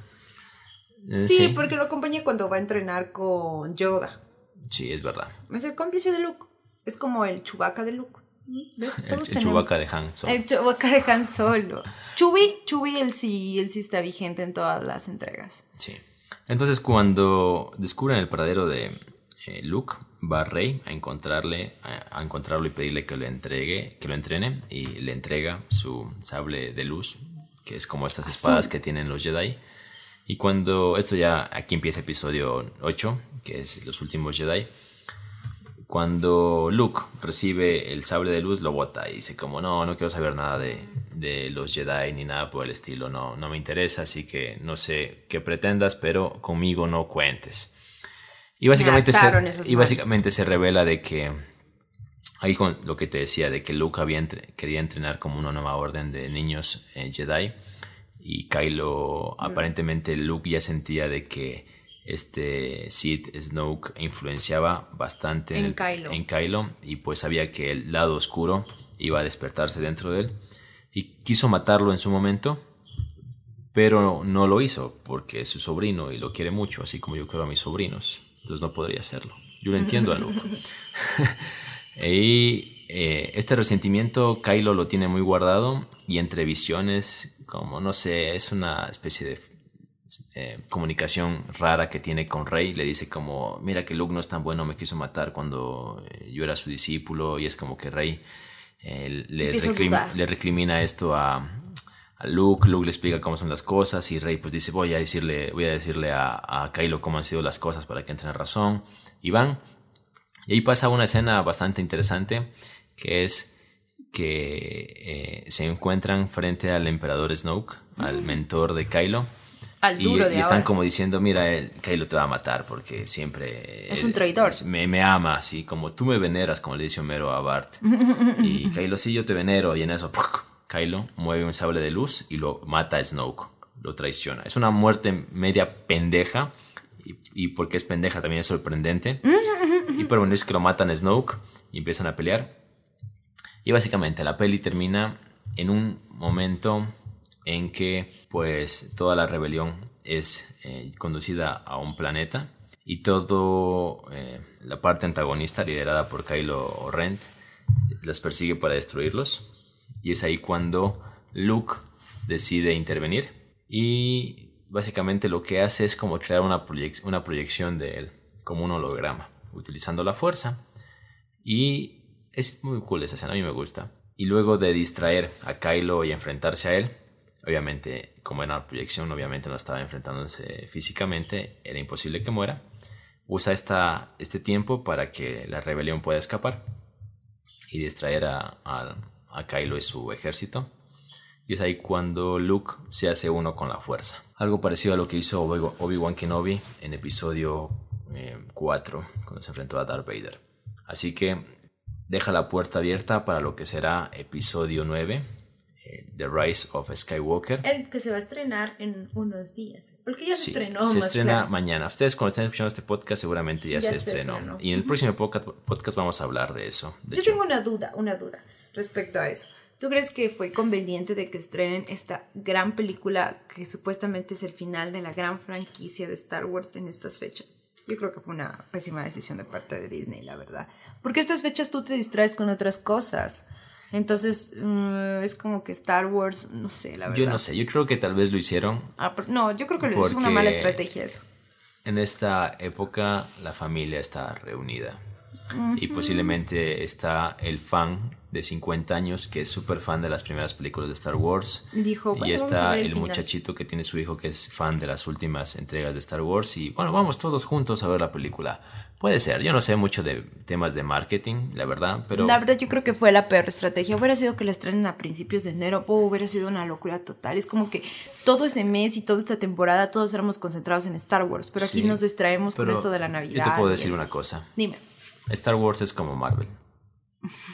Eh, Sí, porque lo acompaña cuando va a entrenar con Yoda. Sí, es verdad. Es el cómplice de Luke. Es como el Chewbacca de Luke. ¿Ves? El, Todos el tenemos- Chewbacca de Han Solo. El Chewbacca de Han Solo. Chewie, Chewie él sí, él sí está vigente en todas las entregas. Sí. Entonces, cuando descubren el paradero de eh, Luke, va Rey a encontrarle, a, a encontrarlo y pedirle que lo entregue, que lo entrene, y le entrega su sable de luz, que es como estas espadas que tienen los Jedi. Y cuando esto ya aquí empieza episodio 8, que es los últimos Jedi. Cuando Luke recibe el sable de luz, lo bota y dice como, no, no quiero saber nada de, de los Jedi ni nada por el estilo, no, no me interesa, así que no sé qué pretendas, pero conmigo no cuentes. Y básicamente, se, y básicamente se revela de que, ahí con lo que te decía, de que Luke había entre- quería entrenar como una nueva orden de niños eh, Jedi y Kylo, aparentemente Luke ya sentía de que este Sid Snoke influenciaba bastante En el- Kylo. en Kylo y pues sabía que el lado oscuro iba a despertarse dentro de él y quiso matarlo en su momento, pero no lo hizo porque es su sobrino y lo quiere mucho, así como yo quiero a mis sobrinos, entonces no podría hacerlo. Yo lo entiendo a Luke. y eh, este resentimiento Kylo lo tiene muy guardado y entre visiones, como no sé, es una especie de eh, comunicación rara que tiene con Rey. Le dice como, mira que Luke no es tan bueno, me quiso matar cuando eh, yo era su discípulo y es como que Rey eh, le, le recrimina esto a, a Luke. Luke le explica cómo son las cosas y Rey pues dice, voy a decirle, voy a decirle a, a Kylo cómo han sido las cosas para que entre en razón. Y van. Y ahí pasa una escena bastante interesante que es que eh, se encuentran frente al emperador Snoke, al mentor de Kylo. Al Y, duro de y están ahora. como diciendo, mira, el, Kylo te va a matar porque siempre... Es él- un traidor. Me, me ama, así como tú me veneras, como le dice Homero a Bart. y Kylo, sí, yo te venero. Y en eso, ¡puc! Kylo mueve un sable de luz y lo mata a Snoke. Lo traiciona. Es una muerte media pendeja. Y, y porque es pendeja también es sorprendente. y pero bueno, es que lo matan a Snoke y empiezan a pelear. Y básicamente la peli termina en un momento en que pues toda la rebelión es eh, conducida a un planeta y todo eh, la parte antagonista liderada por Kylo Ren las persigue para destruirlos y es ahí cuando Luke decide intervenir y básicamente lo que hace es como crear una, proyec- una proyección de él como un holograma utilizando la fuerza y es muy cool esa escena, a mí me gusta. Y luego de distraer a Kylo y enfrentarse a él, obviamente, como era una proyección, obviamente no estaba enfrentándose físicamente, era imposible que muera. Usa esta, este tiempo para que la rebelión pueda escapar y distraer a, a, a Kylo y su ejército. Y es ahí cuando Luke se hace uno con la fuerza. Algo parecido a lo que hizo Obi- Obi-Wan Kenobi en episodio eh, 4, cuando se enfrentó a Darth Vader. Así que deja la puerta abierta para lo que será episodio 9, eh, The Rise of Skywalker. El que se va a estrenar en unos días. Porque ya Sí, se estrenó. se más estrena claro. mañana. Ustedes cuando estén escuchando este podcast seguramente ya, Ya se estrenó. estrenó. Y en el próximo podcast, podcast vamos a hablar de eso. De Yo hecho, tengo una duda, una duda respecto a eso. ¿Tú crees que fue conveniente de que estrenen esta gran película que supuestamente es el final de la gran franquicia de Star Wars en estas fechas? Yo creo que fue una pésima decisión de parte de Disney, la verdad. Porque estas fechas tú te distraes con otras cosas. Entonces, mm, es como que Star Wars, no sé, la verdad. yo no sé, yo creo que tal vez lo hicieron Ah, pero- no, yo creo que es una mala estrategia eso. En esta época la familia está reunida y posiblemente está el fan de 50 años que es súper fan de las primeras películas de Star Wars dijo, y bueno, está el muchachito que tiene su hijo que es fan de las últimas entregas de Star Wars y bueno, vamos todos juntos a ver la película. Puede ser, yo no sé mucho de temas de marketing, la verdad, pero La verdad yo creo que fue la peor estrategia. Hubiera sido que la estrenen a principios de enero, oh, hubiera sido una locura total. Es como que todo ese mes y toda esta temporada todos éramos concentrados en Star Wars, pero aquí Sí, nos distraemos con esto de la Navidad. Yo te puedo decir una cosa. Dime. Star Wars es como Marvel.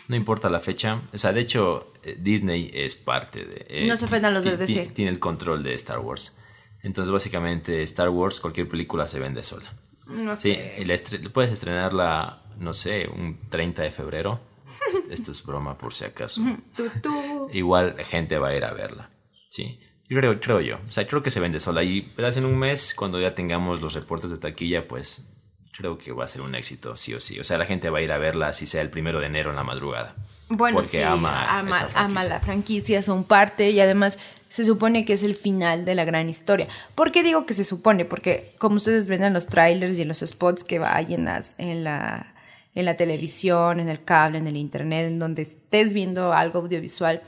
No importa la fecha. O sea, de hecho, eh, Disney es parte de. eh, No se ofendan los de DC. ti- Tiene el control de Star Wars. Entonces, básicamente, Star Wars, cualquier película se vende sola. No Sí, sé. y la estre- puedes estrenarla, no sé, un 30 de febrero. Esto- es broma, por si acaso. Tú, tú. Igual la gente va a ir a verla. Sí. Creo, creo yo. O sea, creo que se vende sola. Y verás, en un mes, cuando ya tengamos los reportes de taquilla, pues creo que va a ser un éxito, sí o sí. O sea, la gente va a ir a verla, si sea el primero de enero en la madrugada. Bueno, Porque sí, ama ama, franquicia. ama la franquicia, son parte y además se supone que es el final de la gran historia. ¿Por qué digo que se supone? Porque como ustedes ven en los trailers y en los spots que hay en, las, en, la, en la televisión, en el cable, en el internet, en donde estés viendo algo audiovisual,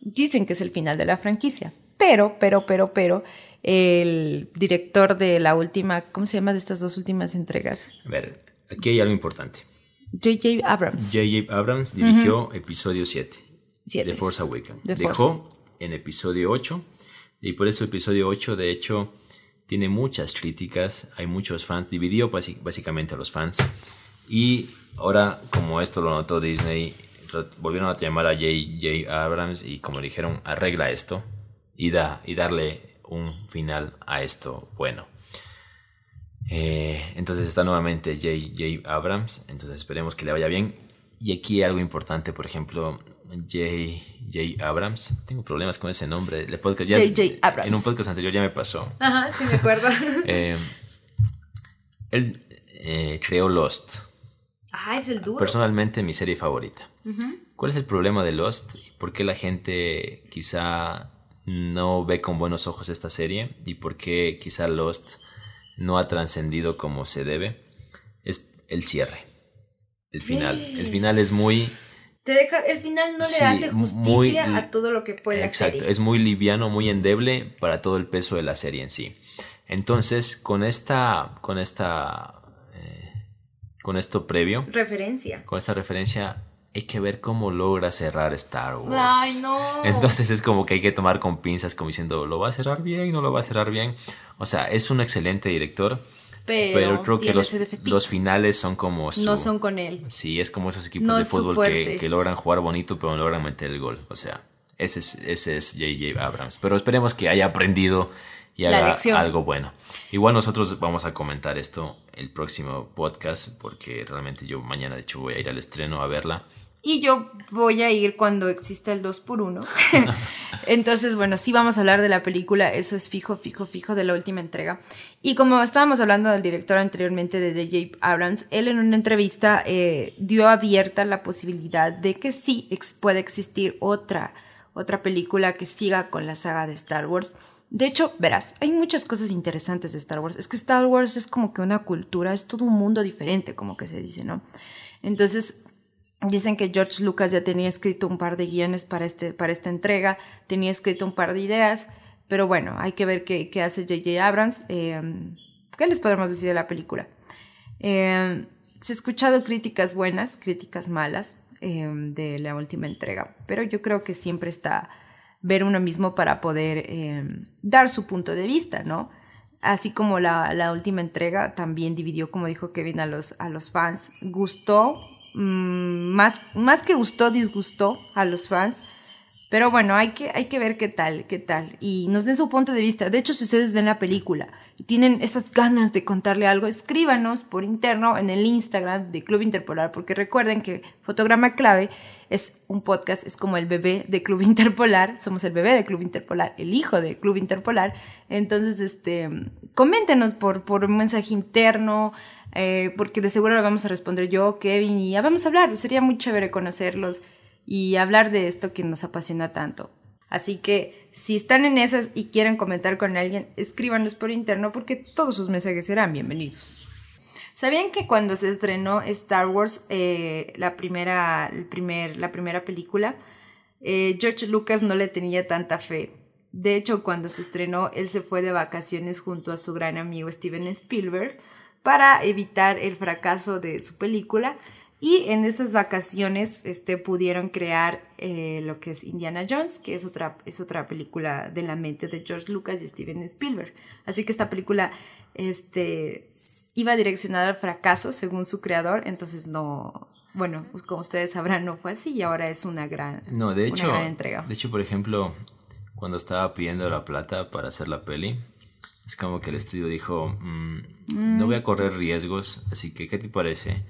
dicen que es el final de la franquicia. Pero, pero, pero, pero, el director de la última, ¿cómo se llama de estas dos últimas entregas? A ver, aquí hay algo importante. J.J. Abrams. J.J. Abrams dirigió episodio 7 Siete. de Force Awakens. The Dejó en episodio 8 y por eso episodio 8 de hecho tiene muchas críticas, hay muchos fans, dividió básicamente a los fans y ahora como esto lo notó Disney, volvieron a llamar a J.J. Abrams y como dijeron, arregla esto y, da, y darle un final a esto bueno. Eh, entonces está nuevamente J.J. Abrams, entonces esperemos que le vaya bien. Y aquí algo importante, por ejemplo, J.J. Abrams, tengo problemas con ese nombre. El podcast ya- J.J. Abrams. En un podcast anterior ya me pasó. Ajá, sí me acuerdo. Eh, él eh, creó Lost, ah, es el duro. personalmente mi serie favorita. ¿Cuál es el problema de Lost? ¿Y ¿Por qué la gente quizá no ve con buenos ojos esta serie? ¿Y por qué quizá Lost no ha trascendido como se debe? Es el cierre, el final. El final es muy... Te deja, el final no Sí, le hace muy- justicia a todo lo que fue la Exacto, serie. es muy liviano, muy endeble para todo el peso de la serie en sí. Entonces, con esta, con esta, eh, con esto previo, Referencia. con esta referencia, hay que ver cómo logra cerrar Star Wars. Ay, no. Entonces es como que hay que tomar con pinzas, como diciendo, ¿lo va a cerrar bien? ¿No lo va a cerrar bien? O sea, es un excelente director, Pero, pero, creo que los, finales son como su... No son con él. Sí, es como esos equipos No de fútbol que, que logran jugar bonito, pero no logran meter el gol. O sea, ese es, ese es J.J. Abrams. Pero esperemos que haya aprendido y haga algo bueno. Igual nosotros vamos a comentar esto el próximo podcast, porque realmente yo mañana, de hecho, voy a ir al estreno a verla. Y yo voy a ir cuando exista el 2x1. Entonces, bueno, sí vamos a hablar de la película, eso es fijo, fijo, fijo de la última entrega. Y como estábamos hablando del director anteriormente de J.J. Abrams, él en una entrevista eh, dio abierta la posibilidad de que sí puede existir otra, otra película que siga con la saga de Star Wars. De hecho, verás, hay muchas cosas interesantes de Star Wars. Es que Star Wars es como que una cultura, es todo un mundo diferente, como que se dice, ¿no? Entonces, Dicen que George Lucas ya tenía escrito un par de guiones para, este, para esta entrega, tenía escrito un par de ideas, pero bueno, hay que ver qué, qué hace J.J. Abrams. Eh, ¿Qué les podemos decir de la película? Eh, se ha escuchado críticas buenas, críticas malas eh, de la última entrega, pero yo creo que siempre está ver uno mismo para poder dar su punto de vista, ¿no? Así como la, la última entrega también dividió, como dijo Kevin, a los, a los fans. Gustó, mm, más, más que gustó, disgustó a los fans. Pero bueno, hay que, hay que ver qué tal, qué tal. Y nos den su punto de vista. De hecho, si ustedes ven la película tienen esas ganas de contarle algo, escríbanos por interno en el Instagram de Club Interpolar, porque recuerden que Fotograma Clave es un podcast, es como el bebé de Club Interpolar. Somos el bebé de Club Interpolar, el hijo de Club Interpolar. Entonces, este, coméntenos por, por un mensaje interno, eh, porque de seguro lo vamos a responder yo, Kevin, y ya vamos a hablar. Sería muy chévere conocerlos y hablar de esto que nos apasiona tanto. Así que si están en esas y quieren comentar con alguien, escríbanlos por interno porque todos sus mensajes serán bienvenidos. ¿Sabían que cuando se estrenó Star Wars, eh, la, primera, el primer, la primera película, eh, George Lucas no le tenía tanta fe? De hecho, cuando se estrenó, él se fue de vacaciones junto a su gran amigo Steven Spielberg para evitar el fracaso de su película. Y en esas vacaciones este, pudieron crear eh, lo que es Indiana Jones, que es otra, es otra película de la mente de George Lucas y Steven Spielberg. Así que esta película este, iba direccionada al fracaso, según su creador, entonces no, bueno, como ustedes sabrán, no fue así y ahora es una gran, no, de hecho, una gran entrega. De hecho, por ejemplo, cuando estaba pidiendo la plata para hacer la peli, es como que el estudio dijo, mm, no voy a correr riesgos, así que, ¿qué te parece?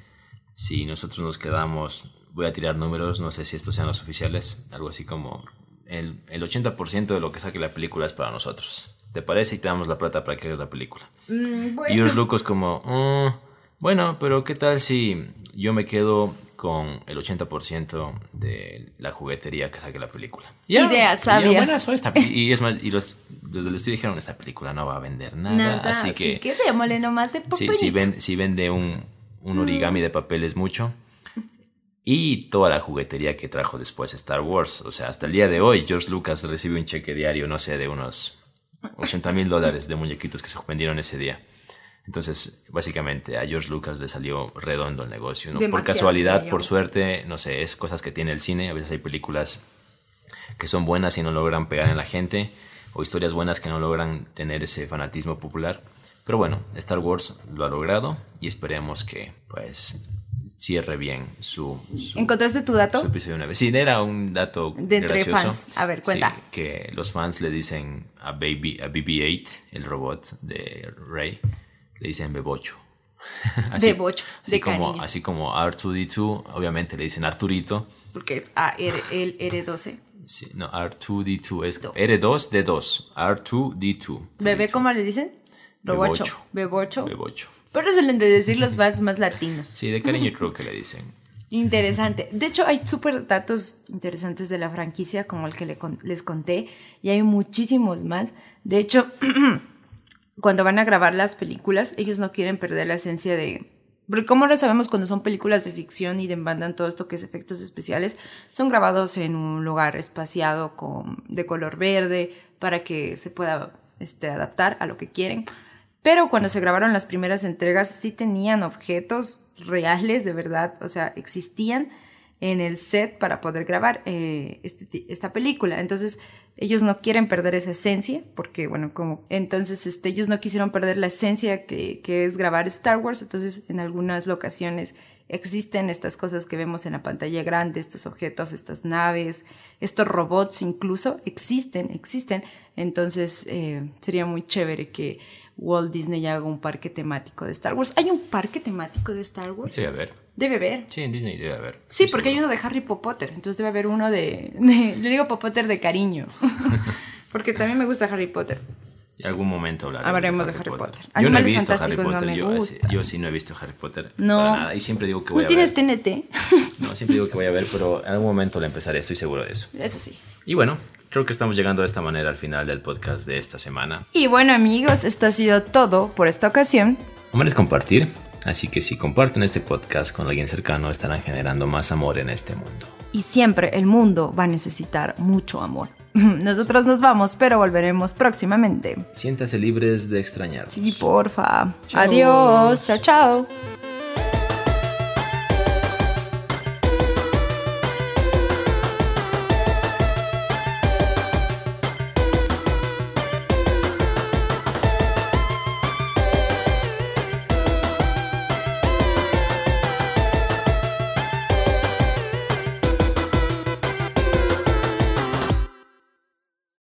Si nosotros nos quedamos, voy a tirar números, no sé si estos sean los oficiales, algo así como el, el 80% de lo que saque la película es para nosotros. ¿Te parece? Y te damos la plata para que hagas la película. Mm, Y George Lucas como, "Mm, bueno, pero ¿qué tal si yo me quedo con el 80% de la juguetería que saque la película? Idea y sabia. bueno, eso está- y es más, y los, los del estudio dijeron, esta película no va a vender nada, Nada, así que... que démosle nomás de Sí, si, ven, si vende un, un origami de papeles mucho. Y toda la juguetería que trajo después Star Wars. O sea, hasta el día de hoy, George Lucas recibe un cheque diario, no sé, de unos 80 mil dólares de muñequitos que se vendieron ese día. Entonces, básicamente, a George Lucas le salió redondo el negocio. ¿no? Por casualidad, por suerte, no sé, es cosas que tiene el cine. A veces hay películas que son buenas y no logran pegar en la gente, o historias buenas que no logran tener ese fanatismo popular. Pero bueno, Star Wars lo ha logrado y esperemos que pues cierre bien su, su, ¿Encontraste tu dato? su episodio 9. Sí, era un dato De entre gracioso. fans. A ver, cuenta. Sí, que los fans le dicen a Baby a BB-8, el robot de Rey, le dicen Bebocho. Bebocho, así de como, cariño. así como R2D2, obviamente le dicen Arturito. Porque es A, R, el R12. Sí, no, R2D2 es Do. R2 D2, R2D2. ¿Bebé cómo le dicen? Robocho. Bebocho. Bebocho. Pero suelen de decir los más, más latinos. Sí, de cariño creo que le dicen. Interesante. De hecho, hay súper datos interesantes de la franquicia, como el que le les conté, y hay muchísimos más. De hecho, cuando van a grabar las películas, ellos no quieren perder la esencia de... Porque como ahora sabemos cuando son películas de ficción y demandan todo esto que es efectos especiales, son grabados en un lugar espaciado con, de color verde para que se pueda este, adaptar a lo que quieren. Pero cuando se grabaron las primeras entregas sí tenían objetos reales, de verdad, o sea, existían en el set para poder grabar eh, este esta película. Entonces, ellos no quieren perder esa esencia, porque, bueno, como entonces este, ellos no quisieron perder la esencia que, que es grabar Star Wars, entonces en algunas locaciones existen estas cosas que vemos en la pantalla grande, estos objetos, estas naves, estos robots incluso, existen, existen. Entonces, eh, sería muy chévere que Walt Disney haga un parque temático de Star Wars. ¿Hay un parque temático de Star Wars? Debe haber. Debe haber. Sí, en Disney debe haber. Sí, porque hay uno de Harry Potter, entonces debe haber uno de, de- le digo Potter de cariño, porque también me gusta Harry Potter. En algún momento hablaremos, Hablaremos de Harry Potter. Yo no he visto Harry no Potter. yo, sí no he visto Harry Potter. No. Para nada. Y siempre digo que voy ¿No a tienes ver. TNT? No, siempre digo que voy a ver, pero en algún momento lo empezaré, estoy seguro de eso. Eso sí. Y bueno, creo que estamos llegando de esta manera al final del podcast de esta semana. Y bueno amigos, esto ha sido todo por esta ocasión. Amor es compartir, así que si comparten este podcast con alguien cercano estarán generando más amor en este mundo. Y siempre el mundo va a necesitar mucho amor. Nosotros nos vamos, pero volveremos próximamente. Siéntase libres de extrañar. Sí, porfa. Adiós. Chao, chao.